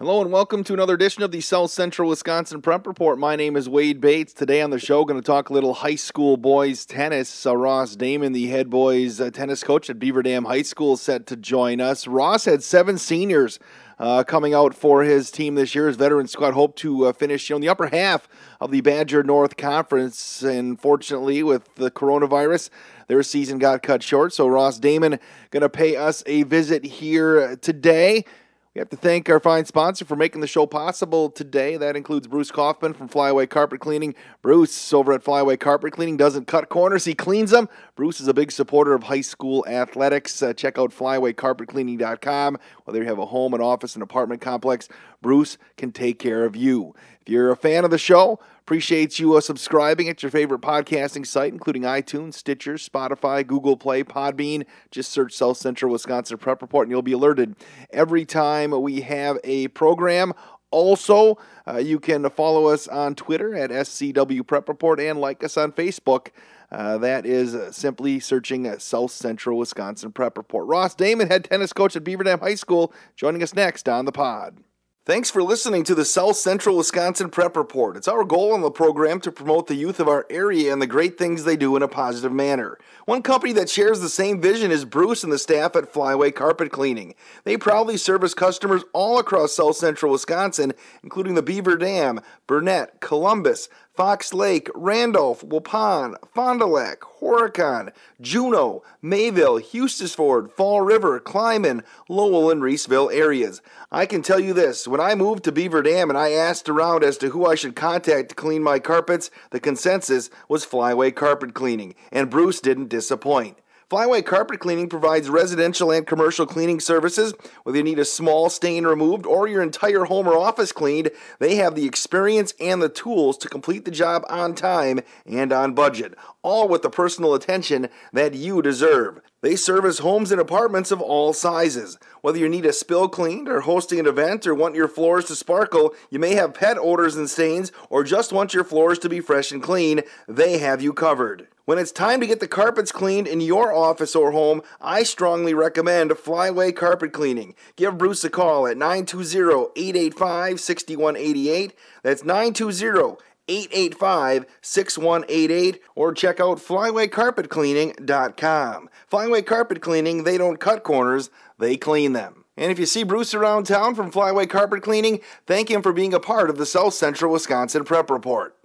Hello and welcome to another edition of the South Central Wisconsin Prep Report. My name is Wade Bates. Today on the show, going to talk a little high school boys tennis. Uh, Ross Damon, the head boys uh, tennis coach at Beaver Dam High School, set to join us. Ross had seven seniors uh, coming out for his team this year. His veteran squad hoped to uh, finish you know, in the upper half of the Badger North Conference. And fortunately, with the coronavirus, their season got cut short. So Ross Damon going to pay us a visit here today. We have to thank our fine sponsor for making the show possible today. That includes Bruce Kaufman from Flyway Carpet Cleaning. Bruce over at Flyway Carpet Cleaning doesn't cut corners, he cleans them. Bruce is a big supporter of high school athletics. Uh, check out flywaycarpetcleaning.com. Whether you have a home, an office, an apartment complex, Bruce can take care of you. If you're a fan of the show, Appreciate you uh, subscribing at your favorite podcasting site, including iTunes, Stitcher, Spotify, Google Play, Podbean. Just search South Central Wisconsin Prep Report and you'll be alerted every time we have a program. Also, uh, you can follow us on Twitter at SCW Prep Report and like us on Facebook. Uh, that is simply searching South Central Wisconsin Prep Report. Ross Damon, head tennis coach at Beaver Dam High School, joining us next on the pod. Thanks for listening to the South Central Wisconsin Prep Report. It's our goal on the program to promote the youth of our area and the great things they do in a positive manner. One company that shares the same vision is Bruce and the staff at Flyway Carpet Cleaning. They proudly service customers all across South Central Wisconsin, including the Beaver Dam, Burnett, Columbus, Fox Lake, Randolph, Waupun, Fond du Lac, Horicon, Juneau, Mayville, Hustisford, Fall River, Clyman, Lowell, and Reeseville areas. I can tell you this when I moved to Beaver Dam and I asked around as to who I should contact to clean my carpets, the consensus was Flyway Carpet Cleaning, and Bruce didn't disappoint. Flyway Carpet Cleaning provides residential and commercial cleaning services. Whether you need a small stain removed or your entire home or office cleaned, they have the experience and the tools to complete the job on time and on budget, all with the personal attention that you deserve. They service homes and apartments of all sizes. Whether you need a spill cleaned or hosting an event or want your floors to sparkle, you may have pet odors and stains, or just want your floors to be fresh and clean, they have you covered. When it's time to get the carpets cleaned in your office or home, I strongly recommend Flyway Carpet Cleaning. Give Bruce a call at 920-885-6188. That's 920 885 6188 or check out flywaycarpetcleaning.com. Flyway Carpet Cleaning, they don't cut corners, they clean them. And if you see Bruce around town from Flyway Carpet Cleaning, thank him for being a part of the South Central Wisconsin Prep Report.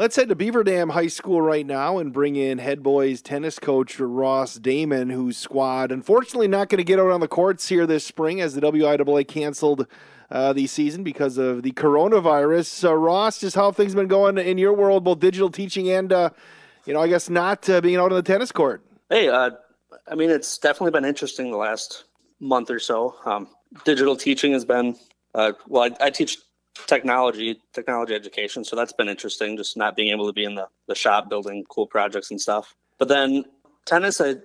Let's head to Beaver Dam High School right now and bring in head boys tennis coach Ross Damon, whose squad unfortunately not going to get out on the courts here this spring as the WIAA canceled uh, the season because of the coronavirus. Ross, just how things been going in your world, both digital teaching and, uh, you know, I guess not uh, being out on the tennis court? Hey, uh, I mean, it's definitely been interesting the last month or so. Um, digital teaching has been, uh, well, I, I teach technology technology education. So that's been interesting just not being able to be in the, the shop building cool projects and stuff. But then tennis I,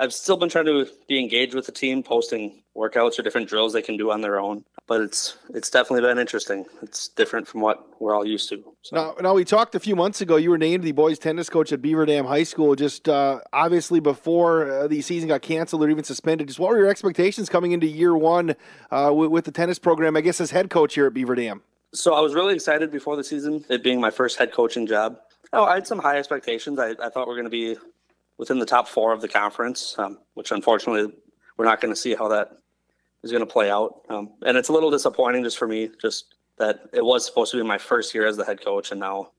i've still been trying to be engaged with the team posting workouts or different drills they can do on their own. But it's it's definitely been interesting. It's different from what we're all used to so. now, now we talked a few months ago you were named the boys tennis coach at beaver dam high school. Just uh, obviously before uh, the season got canceled or even suspended just what were your expectations coming into year one uh, with, with the tennis program i guess as head coach here at beaver dam so I was really excited before the season, it being my first head coaching job. Oh, I had some high expectations. I, I thought we are going to be within the top four of the conference, um, which unfortunately we're not going to see how that is going to play out. Um, and it's a little disappointing just for me, just that it was supposed to be my first year as the head coach, and now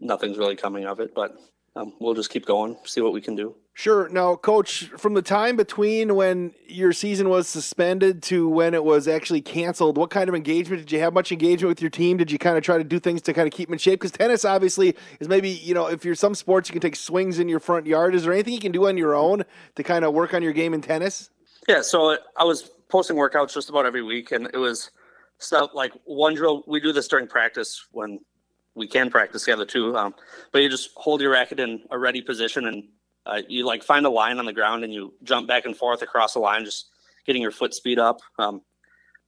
nothing's really coming of it. But um, we'll just keep going, see what we can do. Sure. Now, coach, from the time between when your season was suspended to when it was actually canceled, what kind of engagement did you have? Much engagement with your team? Did you kind of try to do things to kind of keep them in shape? Because tennis, obviously, is maybe you know if you're some sports you can take swings in your front yard. Is there anything you can do on your own to kind of work on your game in tennis? Yeah. So I was posting workouts just about every week, and it was stuff like one drill. We do this during practice when we can practice together too. Um, but you just hold your racket in a ready position and uh, you like find a line on the ground and you jump back and forth across the line, just getting your foot speed up. Um,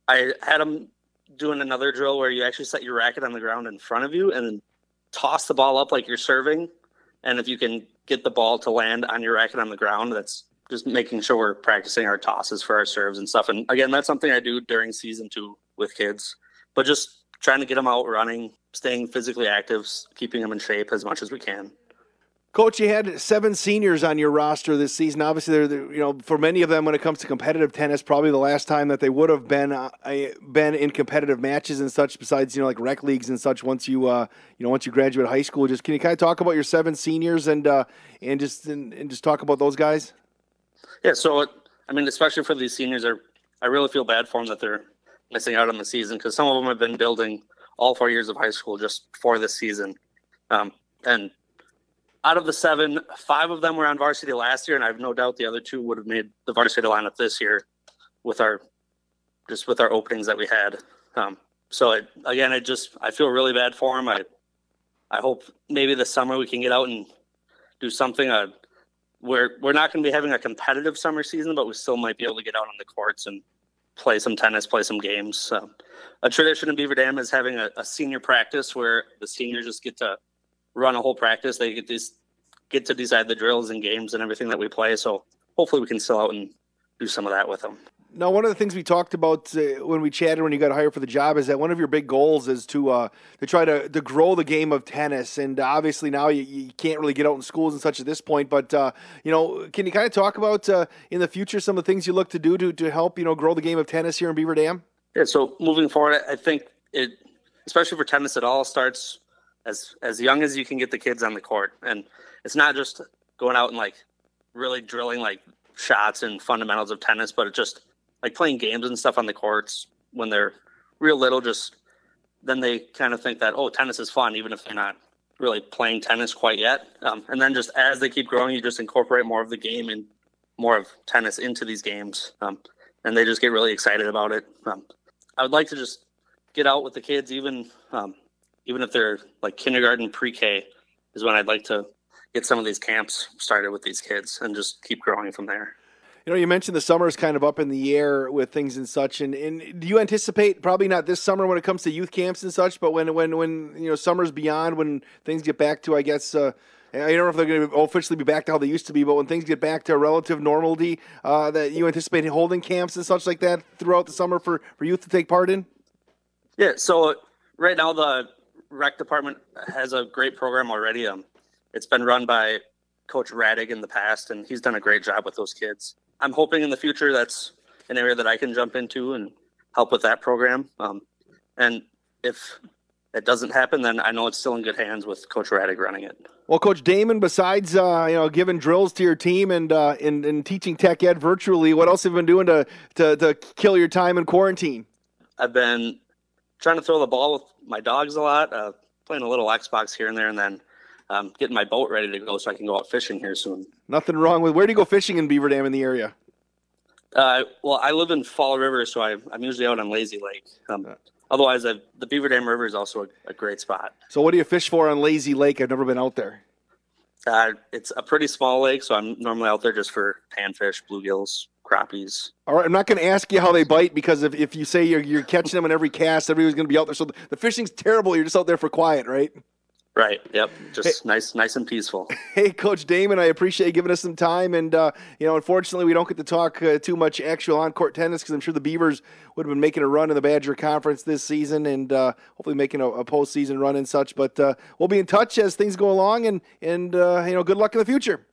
I had them doing another drill where you actually set your racket on the ground in front of you and then toss the ball up like you're serving. And if you can get the ball to land on your racket on the ground, that's just making sure we're practicing our tosses for our serves and stuff. And again, that's something I do during season two with kids. but just trying to get them out running, staying physically active, keeping them in shape as much as we can. Coach, you had seven seniors on your roster this season. Obviously, they're, you know for many of them, when it comes to competitive tennis, probably the last time that they would have been uh, been in competitive matches and such. Besides, you know, like rec leagues and such. Once you uh, you know once you graduate high school, just can you kind of talk about your seven seniors and uh, and just and, and just talk about those guys? Yeah. So I mean, especially for these seniors, are I really feel bad for them that they're missing out on the season because some of them have been building all four years of high school just for this season, um, and out of the seven, five of them were on varsity last year, and I have no doubt the other two would have made the varsity lineup this year with our just with our openings that we had. Um, so again, I just I feel really bad for them. I I hope maybe this summer we can get out and do something. Uh, we're we're not going to be having a competitive summer season, but we still might be able to get out on the courts and play some tennis, play some games. a tradition in Beaver Dam is having a, a senior practice where the seniors just get to run a whole practice. They get these get to decide the drills and games and everything that we play. So hopefully we can still out and do some of that with them. Now, one of the things we talked about uh, when we chatted when you got hired for the job is that one of your big goals is to uh, to try to, to grow the game of tennis. And obviously now you, you can't really get out in schools and such at this point. But uh, you know, can you kind of talk about uh, in the future some of the things you look to do to, to help you know grow the game of tennis here in Beaver Dam? Yeah. So moving forward, I think it, especially for tennis, it all starts as as young as you can get the kids on the court, and it's not just going out and like really drilling like shots and fundamentals of tennis, but it's just like playing games and stuff on the courts when they're real little. Just then they kind of think that oh, tennis is fun, even if they're not really playing tennis quite yet. Um, and then just as they keep growing, you just incorporate more of the game and more of tennis into these games, um, and they just get really excited about it. Um, I would like to just get out with the kids, even um, even if they're like kindergarten, pre-K, is when I'd like to get some of these camps started with these kids and just keep growing from there. You know, you mentioned the summer is kind of up in the air with things and such, and, and do you anticipate probably not this summer when it comes to youth camps and such, but when when when you know summer's beyond, when things get back to, I guess. Uh, I don't know if they're going to officially be back to how they used to be, but when things get back to relative normality, uh, that you anticipate holding camps and such like that throughout the summer for, for youth to take part in? Yeah, so right now the rec department has a great program already. Um, it's been run by Coach Radig in the past, and he's done a great job with those kids. I'm hoping in the future that's an area that I can jump into and help with that program. Um, and if it doesn't happen, then I know it's still in good hands with Coach Radig running it. Well, Coach Damon, besides uh, you know giving drills to your team and, uh, and and teaching tech ed virtually, what else have you been doing to, to to kill your time in quarantine? I've been trying to throw the ball with my dogs a lot, uh, playing a little Xbox here and there, and then um, getting my boat ready to go so I can go out fishing here soon. Nothing wrong with where do you go fishing in Beaver Dam in the area? Uh, well, I live in Fall River, so I, am usually out on Lazy Lake. Um, otherwise, I've, the Beaver Dam River is also a, a, great spot. So, what do you fish for on Lazy Lake? I've never been out there. Uh, it's a pretty small lake, so I'm normally out there just for panfish, bluegills, crappies. All right, I'm not going to ask you how they bite because if, if you say you're, you're catching them in every cast, everybody's going to be out there. So the fishing's terrible. You're just out there for quiet, right? Right. Yep. Just hey, nice, nice and peaceful. Hey, Coach Damon, I appreciate you giving us some time. And uh, you know, unfortunately, we don't get to talk uh, too much actual on-court tennis because I'm sure the Beavers would have been making a run in the Badger Conference this season and uh, hopefully making a, a, postseason run and such. But uh, we'll be in touch as things go along. And and uh, you know, good luck in the future.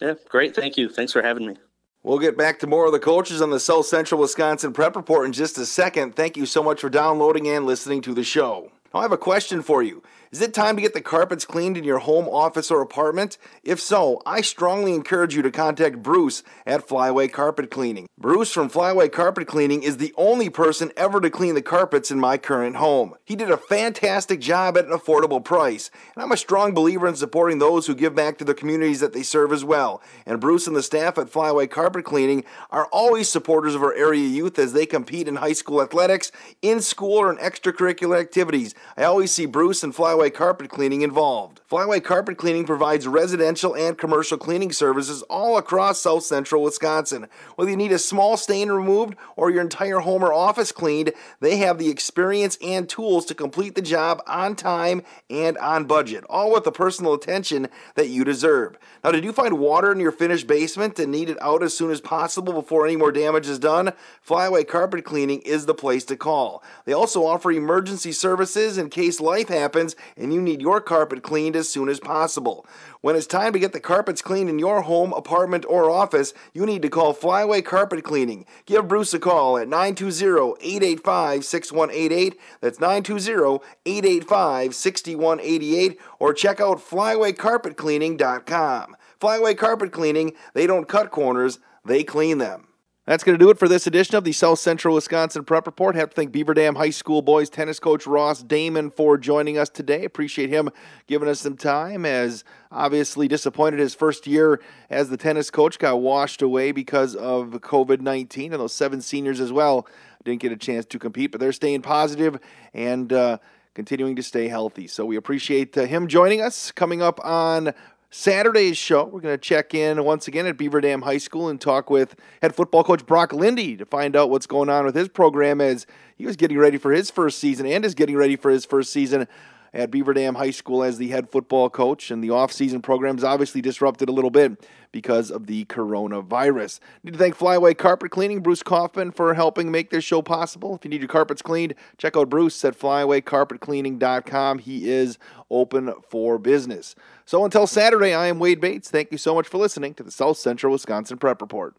Yeah. Great. Thank you. Thanks for having me. We'll get back to more of the coaches on the South Central Wisconsin Prep Report in just a second. Thank you so much for downloading and listening to the show. Now, I have a question for you. Is it time to get the carpets cleaned in your home, office, or apartment? If so, I strongly encourage you to contact Bruce at Flyway Carpet Cleaning. Bruce from Flyway Carpet Cleaning is the only person ever to clean the carpets in my current home. He did a fantastic job at an affordable price, and I'm a strong believer in supporting those who give back to the communities that they serve as well. And Bruce and the staff at Flyway Carpet Cleaning are always supporters of our area youth as they compete in high school athletics, in school, or in extracurricular activities. I always see Bruce and Flyway Flyway Carpet Cleaning involved. Flyway Carpet Cleaning provides residential and commercial cleaning services all across south central Wisconsin. Whether you need a small stain removed or your entire home or office cleaned, they have the experience and tools to complete the job on time and on budget, all with the personal attention that you deserve. Now, did you find water in your finished basement and need it out as soon as possible before any more damage is done? Flyway Carpet Cleaning is the place to call. They also offer emergency services in case life happens and you need your carpet cleaned as soon as possible. When it's time to get the carpets cleaned in your home, apartment, or office, you need to call Flyway Carpet Cleaning. Give Bruce a call at 920-885-6188. That's 920-885-6188 or check out flywaycarpetcleaning.com. Flyway Carpet Cleaning, they don't cut corners, they clean them. That's going to do it for this edition of the South Central Wisconsin Prep Report. Have to thank Beaver Dam High School boys tennis coach Ross Damon for joining us today. Appreciate him giving us some time as obviously disappointed his first year as the tennis coach got washed away because of COVID 19 and those seven seniors as well didn't get a chance to compete, but they're staying positive and uh, continuing to stay healthy. So we appreciate uh, him joining us. Coming up on Saturday's show, we're going to check in once again at Beaver Dam High School and talk with head football coach Brock Lindy to find out what's going on with his program as he was getting ready for his first season and is getting ready for his first season at Beaver Dam High School as the head football coach. And the off-season program's obviously disrupted a little bit because of the coronavirus. Need to thank Flyway Carpet Cleaning, Bruce Kaufman, for helping make this show possible. If you need your carpets cleaned, check out Bruce at flywaycarpetcleaning.com. He is open for business. So until Saturday, I am Wade Bates. Thank you so much for listening to the South Central Wisconsin Prep Report.